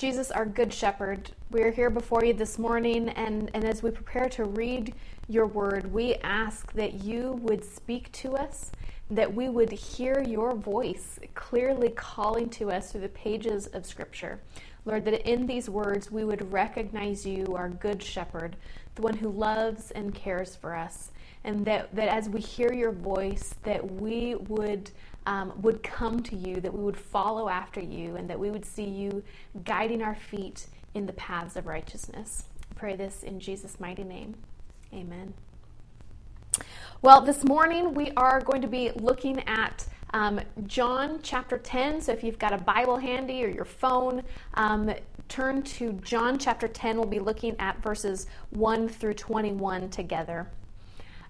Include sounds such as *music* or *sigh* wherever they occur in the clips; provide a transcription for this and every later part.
Jesus, our Good Shepherd, we are here before you this morning, and, and as we prepare to read your word, we ask that you would speak to us, that we would hear your voice clearly calling to us through the pages of Scripture. Lord, that in these words we would recognize you, our Good Shepherd, the one who loves and cares for us, and that, that as we hear your voice, that we would um, would come to you, that we would follow after you, and that we would see you guiding our feet in the paths of righteousness. I pray this in Jesus' mighty name. Amen. Well, this morning we are going to be looking at um, John chapter 10. So if you've got a Bible handy or your phone, um, turn to John chapter 10. We'll be looking at verses 1 through 21 together.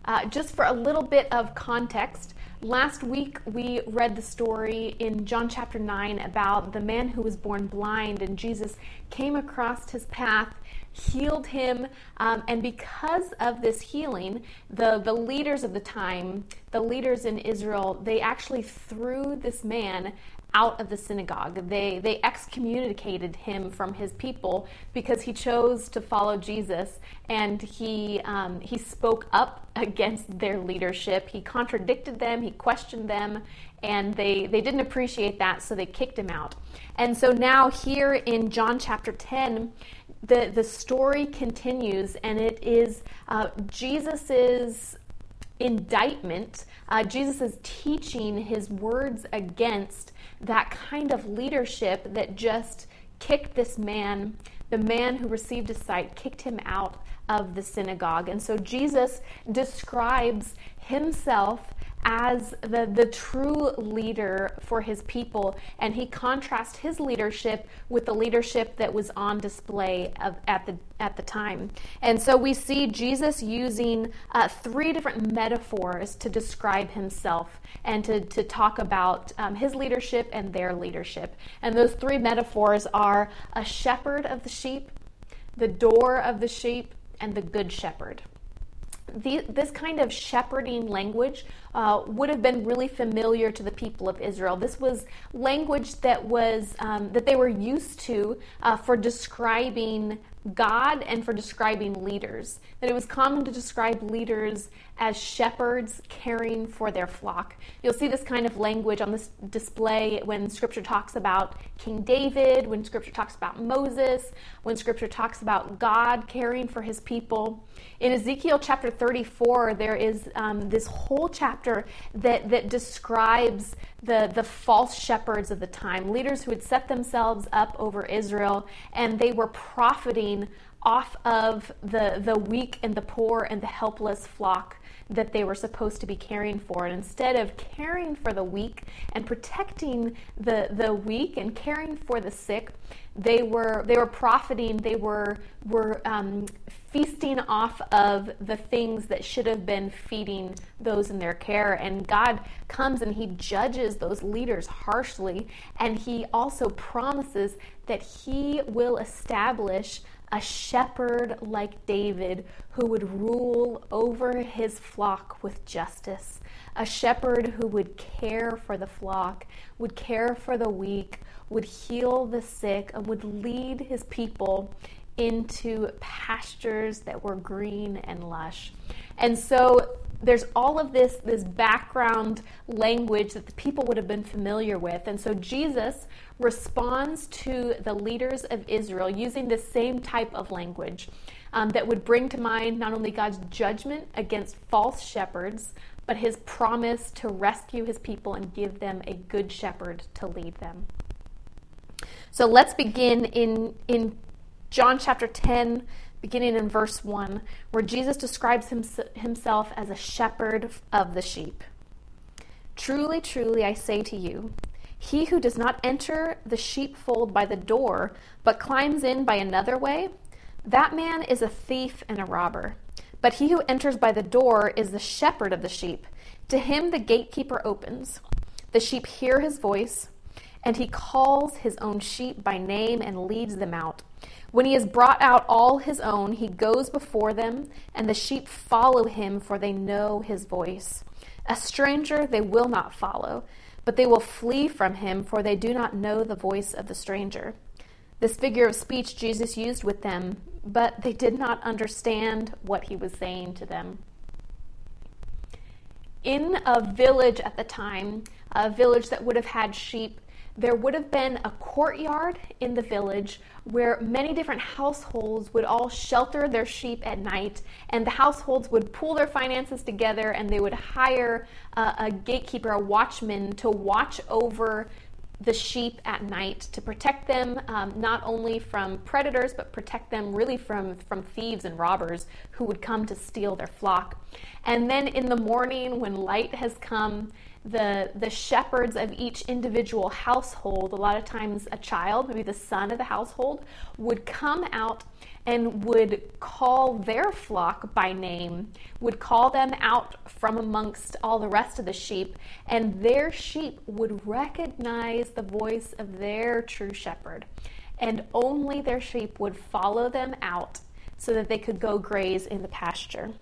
Uh, just for a little bit of context, Last week, we read the story in John chapter 9 about the man who was born blind, and Jesus came across his path, healed him, um, and because of this healing, the, the leaders of the time, the leaders in Israel, they actually threw this man out of the synagogue. They, they excommunicated him from his people because he chose to follow Jesus and he, um, he spoke up *laughs* against their leadership. He contradicted them, he questioned them, and they, they didn't appreciate that, so they kicked him out. And so now, here in John chapter 10, the, the story continues, and it is uh, Jesus's indictment. Uh, Jesus is teaching his words against that kind of leadership that just kicked this man, the man who received his sight, kicked him out of the synagogue. And so Jesus describes himself as the, the true leader for his people, and he contrasts his leadership with the leadership that was on display of, at, the, at the time. And so we see Jesus using uh, three different metaphors to describe himself and to, to talk about um, his leadership and their leadership. And those three metaphors are a shepherd of the sheep, the door of the sheep, and the good shepherd the, this kind of shepherding language uh, would have been really familiar to the people of Israel. This was language that was um, that they were used to uh, for describing God and for describing leaders. That it was common to describe leaders as shepherds caring for their flock. You'll see this kind of language on this display when Scripture talks about King David, when Scripture talks about Moses, when Scripture talks about God caring for his people. In Ezekiel chapter 34, there is um, this whole chapter that, that describes the, the false shepherds of the time, leaders who had set themselves up over Israel, and they were profiting off of the, the weak and the poor and the helpless flock that they were supposed to be caring for. And instead of caring for the weak and protecting the, the weak and caring for the sick, they were they were profiting. They were were um, feasting off of the things that should have been feeding those in their care. And God comes and He judges those leaders harshly, and He also promises that He will establish a shepherd like David who would rule over his flock with justice, a shepherd who would care for the flock, would care for the weak, would heal the sick, and would lead his people into pastures that were green and lush. And so there's all of this this background language that the people would have been familiar with. And so jesus responds to the leaders of israel using the same type of language um, that would bring to mind not only god's judgment against false shepherds but his promise to rescue his people and give them a good shepherd to lead them. So let's begin in in john chapter 10 beginning in verse 1, where Jesus describes himself as a shepherd of the sheep. Truly, truly, I say to you, he who does not enter the sheepfold by the door, but climbs in by another way, that man is a thief and a robber. But he who enters by the door is the shepherd of the sheep. To him the gatekeeper opens. The sheep hear his voice, and he calls his own sheep by name and leads them out. When he has brought out all his own, he goes before them, and the sheep follow him, for they know his voice. A stranger they will not follow, but they will flee from him, for they do not know the voice of the stranger. this figure of speech Jesus used with them, but they did not understand what he was saying to them. In a village at the time, a village that would have had sheep, there would have been a courtyard in the village where many different households would all shelter their sheep at night, and the households would pool their finances together and they would hire a, a gatekeeper, a watchman, to watch over the sheep at night to protect them um, not only from predators but protect them really from from thieves and robbers who would come to steal their flock. And then in the morning when light has come the the shepherds of each individual household a lot of times a child maybe the son of the household would come out and would call their flock by name would call them out from amongst all the rest of the sheep and their sheep would recognize the voice of their true shepherd and only their sheep would follow them out so that they could go graze in the pasture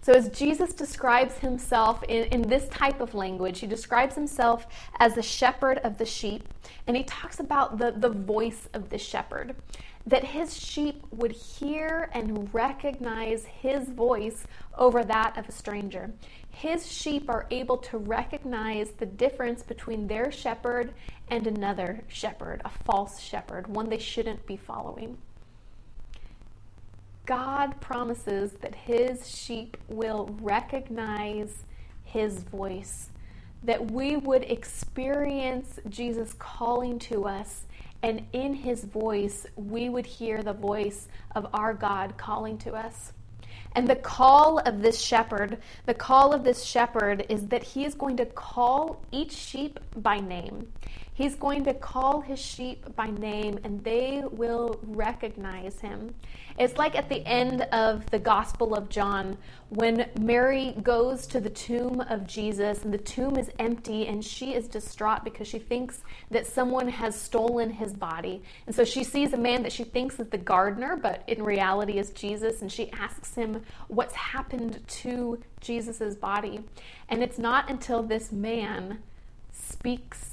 so, as Jesus describes himself in, in this type of language, he describes himself as the shepherd of the sheep, and he talks about the, the voice of the shepherd. That his sheep would hear and recognize his voice over that of a stranger. His sheep are able to recognize the difference between their shepherd and another shepherd, a false shepherd, one they shouldn't be following. God promises that his sheep will recognize his voice, that we would experience Jesus calling to us, and in his voice, we would hear the voice of our God calling to us. And the call of this shepherd, the call of this shepherd is that he is going to call each sheep by name. He's going to call his sheep by name and they will recognize him. It's like at the end of the Gospel of John when Mary goes to the tomb of Jesus and the tomb is empty and she is distraught because she thinks that someone has stolen his body. And so she sees a man that she thinks is the gardener, but in reality is Jesus, and she asks him what's happened to Jesus' body. And it's not until this man speaks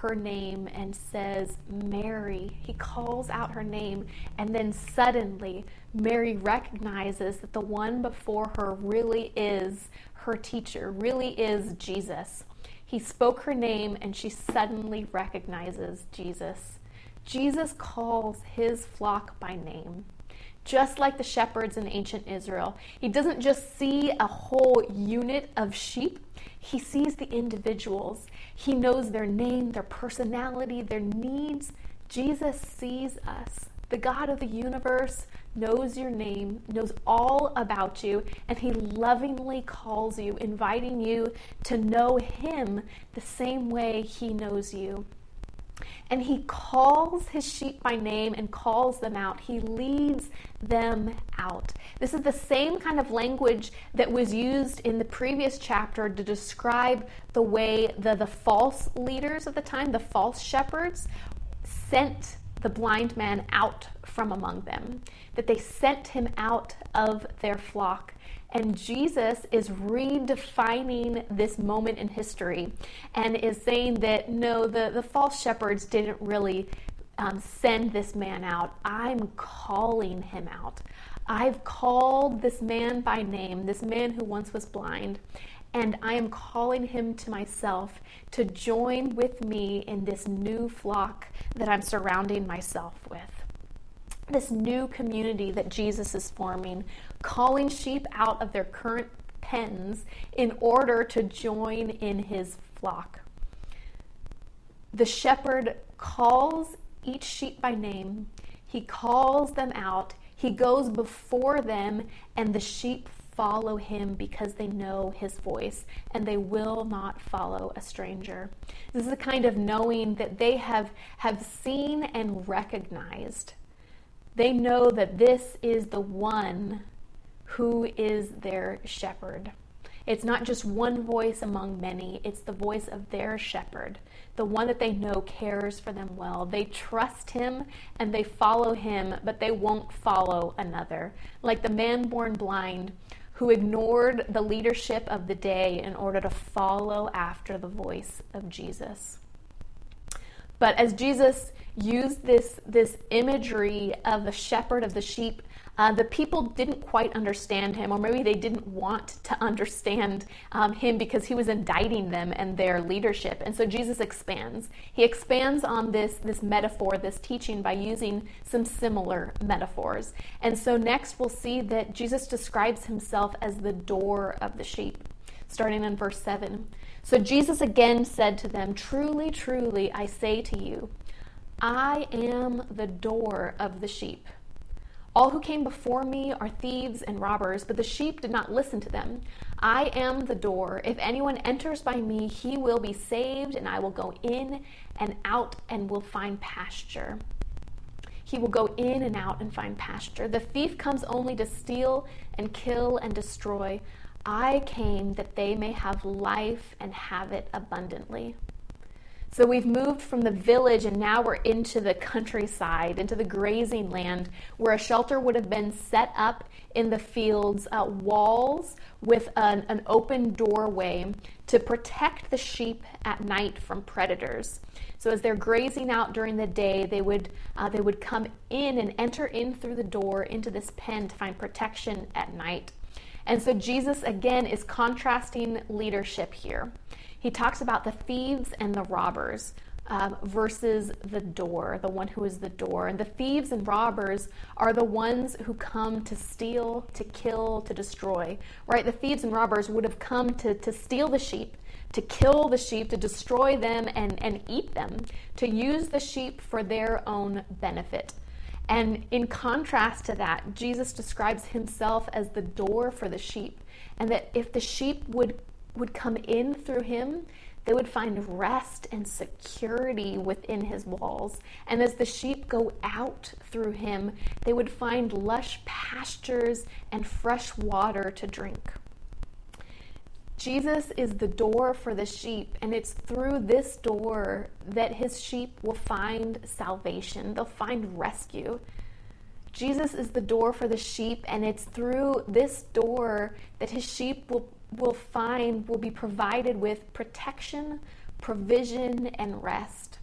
her name and says, Mary. He calls out her name, and then suddenly Mary recognizes that the one before her really is her teacher, really is Jesus. He spoke her name, and she suddenly recognizes Jesus. Jesus calls his flock by name just like the shepherds in ancient Israel. He doesn't just see a whole unit of sheep, he sees the individuals. He knows their name, their personality, their needs. Jesus sees us. The God of the universe knows your name, knows all about you, and He lovingly calls you, inviting you to know Him the same way He knows you and he calls his sheep by name and calls them out. He leads them out. This is the same kind of language that was used in the previous chapter to describe the way the, the false leaders of the time, the false shepherds, sent the blind man out from among them, that they sent him out of their flock and Jesus is redefining this moment in history and is saying that no, the, the false shepherds didn't really um, send this man out. I'm calling him out. I've called this man by name, this man who once was blind, and I am calling him to myself to join with me in this new flock that I'm surrounding myself with. This new community that Jesus is forming calling sheep out of their current pens in order to join in his flock. The shepherd calls each sheep by name, he calls them out, he goes before them, and the sheep follow him because they know his voice and they will not follow a stranger. This is a kind of knowing that they have, have seen and recognized. They know that this is the one who is their shepherd. It's not just one voice among many, it's the voice of their shepherd, the one that they know cares for them well. They trust him and they follow him, but they won't follow another. Like the man born blind who ignored the leadership of the day in order to follow after the voice of Jesus. But as Jesus used this, this imagery of the shepherd of the sheep uh, the people didn't quite understand him, or maybe they didn't want to understand um, him because he was indicting them and their leadership. And so Jesus expands. He expands on this, this metaphor, this teaching, by using some similar metaphors. And so next we'll see that Jesus describes himself as the door of the sheep, starting in verse 7. So Jesus again said to them, Truly, truly, I say to you, I am the door of the sheep. All who came before me are thieves and robbers, but the sheep did not listen to them. I am the door. If anyone enters by me, he will be saved, and I will go in and out and will find pasture. He will go in and out and find pasture. The thief comes only to steal and kill and destroy. I came that they may have life and have it abundantly. So we've moved from the village and now we're into the countryside, into the grazing land, where a shelter would have been set up in the fields, uh, walls with an, an open doorway to protect the sheep at night from predators. So as they're grazing out during the day, they would uh, they would come in and enter in through the door into this pen to find protection at night. And so Jesus again is contrasting leadership here. He talks about the thieves and the robbers um, versus the door, the one who is the door. And the thieves and robbers are the ones who come to steal, to kill, to destroy, right? The thieves and robbers would have come to, to steal the sheep, to kill the sheep, to destroy them and, and eat them, to use the sheep for their own benefit. And in contrast to that, Jesus describes himself as the door for the sheep, and that if the sheep would would come in through him, they would find rest and security within his walls. And as the sheep go out through him, they would find lush pastures and fresh water to drink. Jesus is the door for the sheep, and it's through this door that his sheep will find salvation. They'll find rescue. Jesus is the door for the sheep, and it's through this door that his sheep will will find, will be provided with protection, provision, and rest.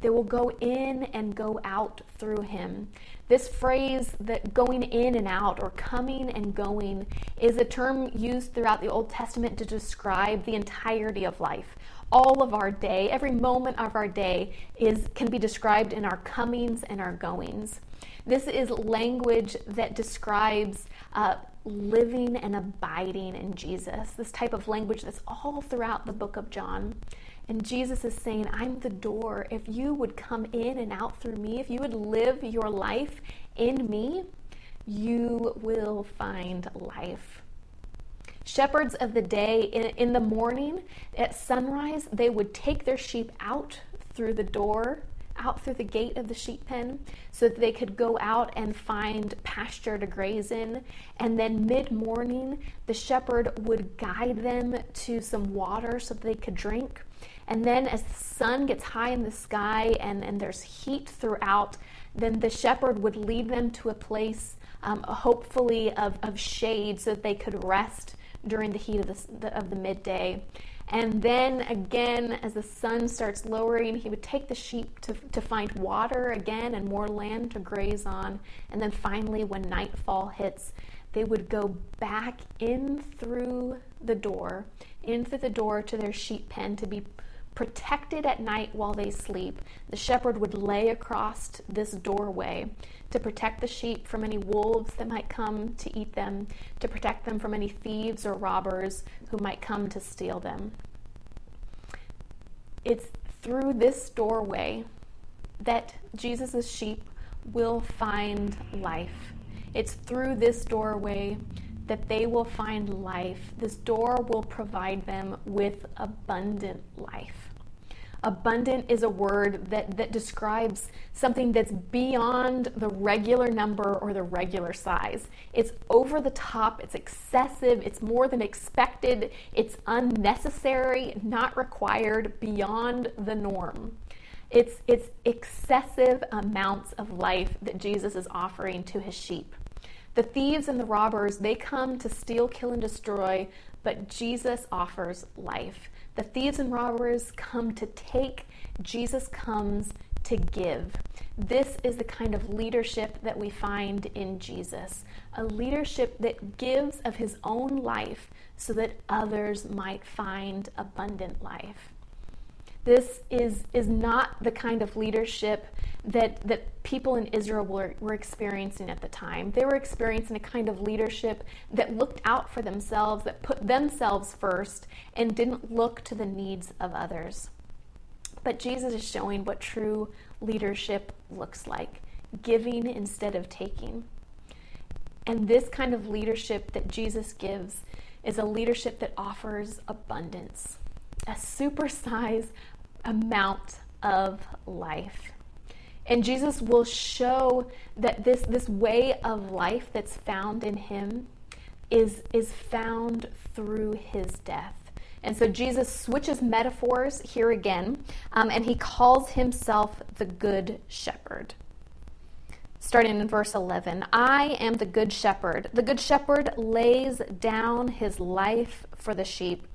They will go in and go out through him. This phrase that going in and out or coming and going is a term used throughout the Old Testament to describe the entirety of life. All of our day, every moment of our day is can be described in our comings and our goings. This is language that describes uh, living and abiding in Jesus, this type of language that's all throughout the book of John. And Jesus is saying, I'm the door. If you would come in and out through me, if you would live your life in me, you will find life. Shepherds of the day, in, in the morning at sunrise, they would take their sheep out through the door out through the gate of the sheep pen so that they could go out and find pasture to graze in. And then mid morning, the shepherd would guide them to some water so that they could drink. And then, as the sun gets high in the sky and, and there's heat throughout, then the shepherd would lead them to a place, um, hopefully, of, of shade so that they could rest during the heat of the, of the midday. And then again, as the sun starts lowering, he would take the sheep to, to find water again and more land to graze on. And then finally, when nightfall hits, they would go back in through the door, in through the door to their sheep pen to be protected at night while they sleep. The shepherd would lay across this doorway to protect the sheep from any wolves that might come to eat them, to protect them from any thieves or robbers who might come to steal them. It's through this doorway that Jesus' sheep will find life. It's through this doorway that they will find life. This door will provide them with abundant life. Abundant is a word that, that describes something that's beyond the regular number or the regular size. It's over the top, it's excessive, it's more than expected, it's unnecessary, not required, beyond the norm. It's, it's excessive amounts of life that Jesus is offering to his sheep. The thieves and the robbers, they come to steal, kill, and destroy, but Jesus offers life. The thieves and robbers come to take, Jesus comes to give. This is the kind of leadership that we find in Jesus a leadership that gives of his own life so that others might find abundant life. This is, is not the kind of leadership that, that people in Israel were, were experiencing at the time. They were experiencing a kind of leadership that looked out for themselves, that put themselves first, and didn't look to the needs of others. But Jesus is showing what true leadership looks like giving instead of taking. And this kind of leadership that Jesus gives is a leadership that offers abundance, a supersized amount of life. And Jesus will show that this, this way of life that's found in him is, is found through his death. And so Jesus switches metaphors here again, um, and he calls himself the Good Shepherd. Starting in verse 11 I am the Good Shepherd. The Good Shepherd lays down his life for the sheep.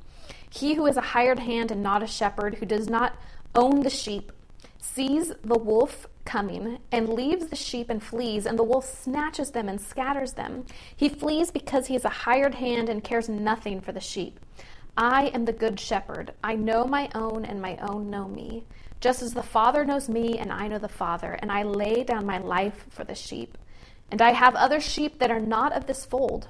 He who is a hired hand and not a shepherd, who does not own the sheep, sees the wolf coming and leaves the sheep and flees, and the wolf snatches them and scatters them. He flees because he is a hired hand and cares nothing for the sheep. I am the good shepherd. I know my own, and my own know me. Just as the Father knows me, and I know the Father, and I lay down my life for the sheep. And I have other sheep that are not of this fold.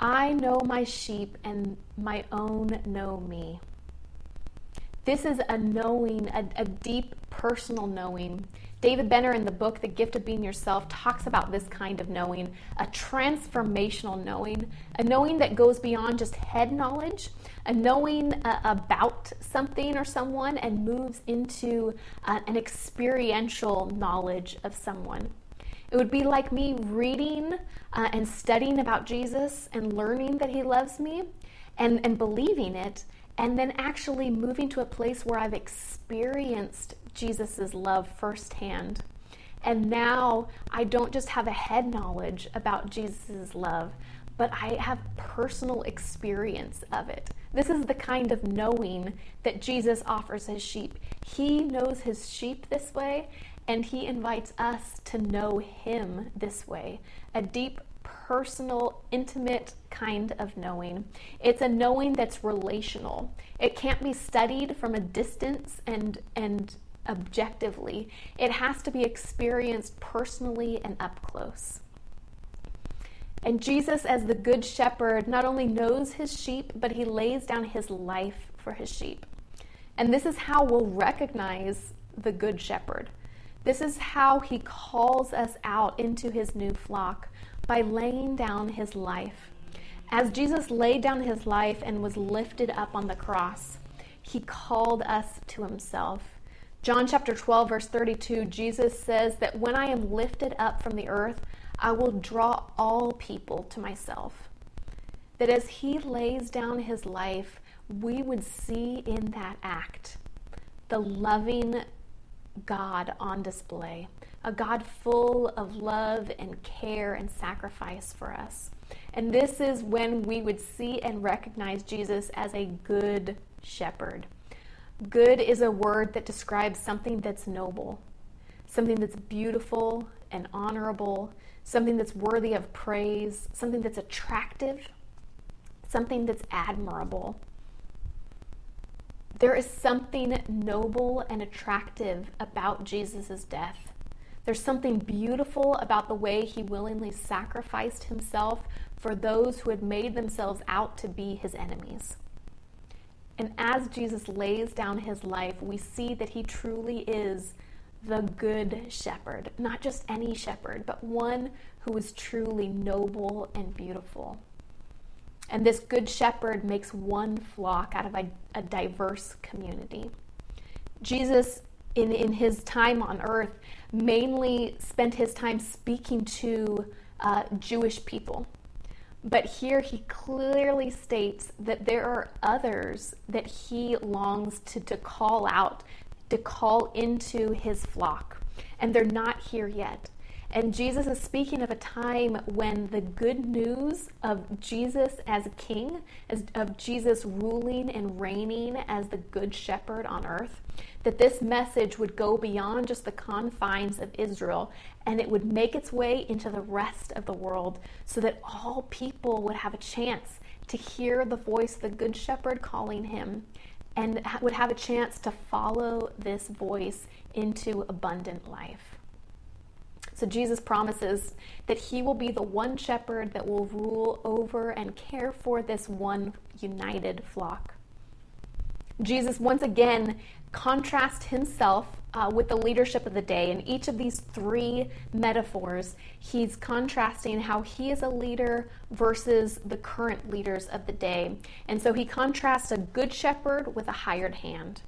I know my sheep, and my own know me. This is a knowing, a, a deep personal knowing David Benner, in the book The Gift of Being Yourself, talks about this kind of knowing a transformational knowing, a knowing that goes beyond just head knowledge, a knowing uh, about something or someone and moves into uh, an experiential knowledge of someone. It would be like me reading uh, and studying about Jesus and learning that he loves me and, and believing it, and then actually moving to a place where I've experienced Jesus' love firsthand. And now I don't just have a head knowledge about Jesus' love, but I have personal experience of it. This is the kind of knowing that Jesus offers his sheep. He knows his sheep this way, and he invites us to know him this way a deep, personal, intimate kind of knowing. It's a knowing that's relational. It can't be studied from a distance and, and objectively, it has to be experienced personally and up close. And Jesus, as the Good Shepherd, not only knows his sheep, but he lays down his life for his sheep. And this is how we'll recognize the Good Shepherd. This is how he calls us out into his new flock by laying down his life. As Jesus laid down his life and was lifted up on the cross, he called us to himself. John chapter 12, verse 32, Jesus says that when I am lifted up from the earth, I will draw all people to myself. That as he lays down his life, we would see in that act the loving God on display, a God full of love and care and sacrifice for us. And this is when we would see and recognize Jesus as a good shepherd. Good is a word that describes something that's noble, something that's beautiful and honorable, something that's worthy of praise, something that's attractive, something that's admirable. There is something noble and attractive about Jesus' death. There's something beautiful about the way he willingly sacrificed himself for those who had made themselves out to be his enemies. And as Jesus lays down his life, we see that he truly is the good shepherd, not just any shepherd, but one who is truly noble and beautiful. And this good shepherd makes one flock out of a, a diverse community. Jesus in, in his time on earth, mainly spent his time speaking to uh, Jewish people. But here he clearly states that there are others that he longs to, to call out, to call into his flock. And they're not here yet. And Jesus is speaking of a time when the good news of Jesus as king, as, of Jesus ruling and reigning as the good shepherd on earth, that this message would go beyond just the confines of Israel and it would make its way into the rest of the world so that all people would have a chance to hear the voice of the good shepherd calling him and would have a chance to follow this voice into abundant life. So Jesus promises that he will be the one shepherd that will rule over and care for this one united flock. Jesus once again contrasts himself uh, with the leadership of the day. In each of these three metaphors, he's contrasting how he is a leader versus the current leaders of the day. And so he contrasts a good shepherd with a hired hand.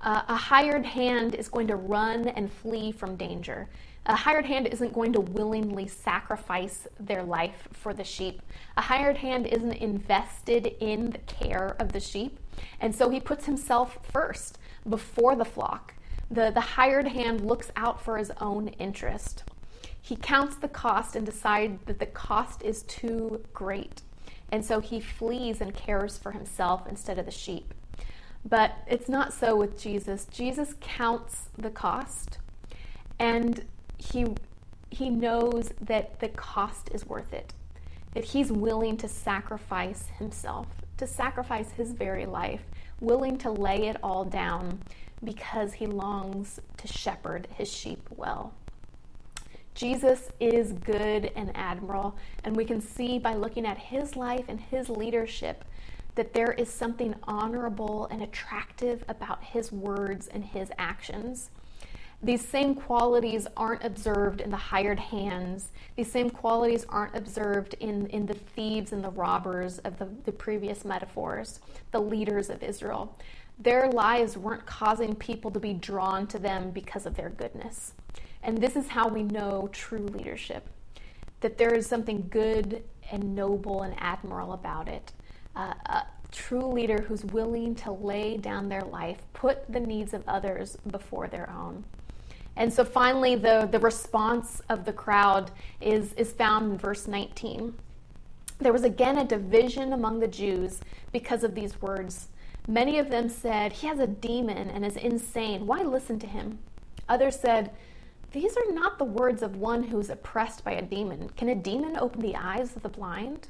Uh, a hired hand is going to run and flee from danger. A hired hand isn't going to willingly sacrifice their life for the sheep. A hired hand isn't invested in the care of the sheep. And so he puts himself first before the flock. The, the hired hand looks out for his own interest. He counts the cost and decides that the cost is too great. And so he flees and cares for himself instead of the sheep. But it's not so with Jesus. Jesus counts the cost and he he knows that the cost is worth it. That he's willing to sacrifice himself, to sacrifice his very life, willing to lay it all down because he longs to shepherd his sheep well. Jesus is good and admirable, and we can see by looking at his life and his leadership that there is something honorable and attractive about his words and his actions. These same qualities aren't observed in the hired hands. These same qualities aren't observed in, in the thieves and the robbers of the, the previous metaphors, the leaders of Israel. Their lives weren't causing people to be drawn to them because of their goodness. And this is how we know true leadership that there is something good and noble and admirable about it. Uh, a true leader who's willing to lay down their life, put the needs of others before their own. And so finally, the, the response of the crowd is, is found in verse 19. There was again a division among the Jews because of these words. Many of them said, He has a demon and is insane. Why listen to him? Others said, These are not the words of one who is oppressed by a demon. Can a demon open the eyes of the blind?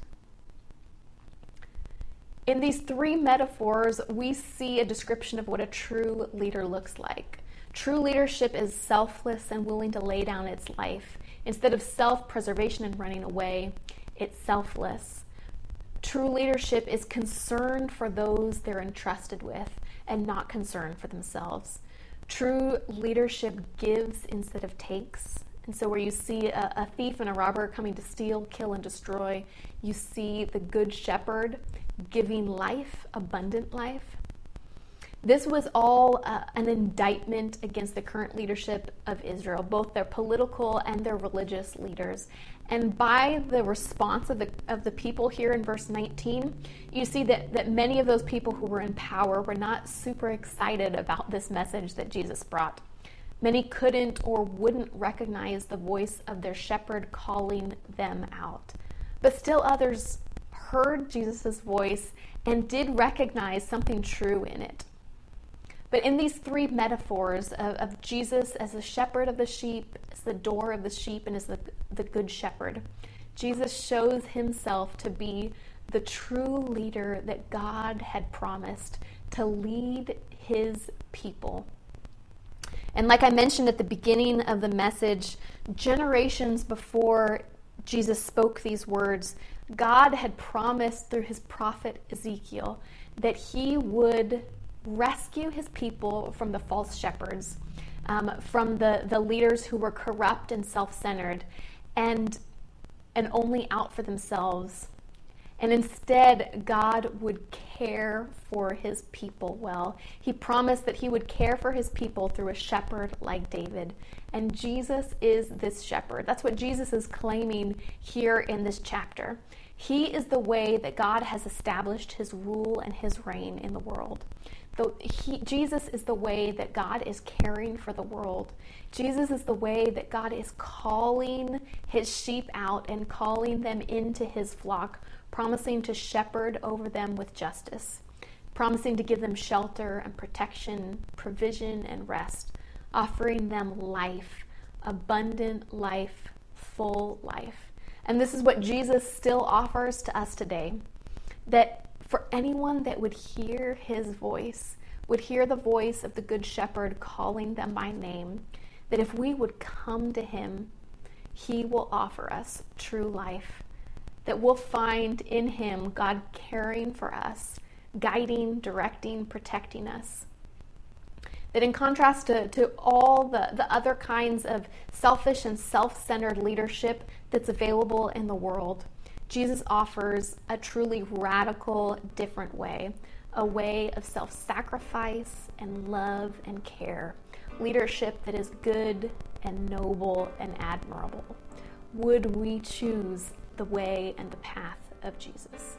In these three metaphors, we see a description of what a true leader looks like. True leadership is selfless and willing to lay down its life. Instead of self preservation and running away, it's selfless. True leadership is concerned for those they're entrusted with and not concerned for themselves. True leadership gives instead of takes. And so, where you see a, a, thief and a robber coming to steal, kill, and destroy, you see the good shepherd giving life, abundant life. This was all uh, an indictment against the current leadership of Israel, both their political and their religious leaders. And by the response of the, of the people here in verse 19, you see that, that many of those people who were in power were not super excited about this message that Jesus brought. Many couldn't or wouldn't recognize the voice of their shepherd calling them out. But still others heard Jesus' voice and did recognize something true in it. But in these three metaphors of, of, Jesus as the shepherd of the sheep, as the door of the sheep, and as the, the good shepherd, Jesus shows himself to be the true leader that God had promised to lead his people. And like I mentioned at the beginning of the message, generations before Jesus spoke these words, God had promised through his prophet Ezekiel that he would rescue his people from the false shepherds, um, from the, the leaders who were corrupt and self centered and, and only out for themselves. And instead, God would care for his people well. He promised that he would care for his people through a shepherd like David. And Jesus is this shepherd. That's what Jesus is claiming here in this chapter. He is the way that God has established his rule and his reign in the world. The, he, Jesus is the way that God is caring for the world. Jesus is the way that God is calling his sheep out and calling them into his flock, promising to shepherd over them with justice, promising to give them shelter and protection, provision and rest, offering them life, abundant life, full life. And this is what Jesus still offers to us today that for anyone that would hear his voice, would hear the voice of the Good Shepherd calling them by name, that if we would come to him, he will offer us true life. That we'll find in him God caring for us, guiding, directing, protecting us. That in contrast to, to all the, the other kinds of selfish and self centered leadership that's available in the world, Jesus offers a truly radical, different way a way of self sacrifice and love and care, leadership that is good and noble and admirable. Would we choose the way and the path of Jesus?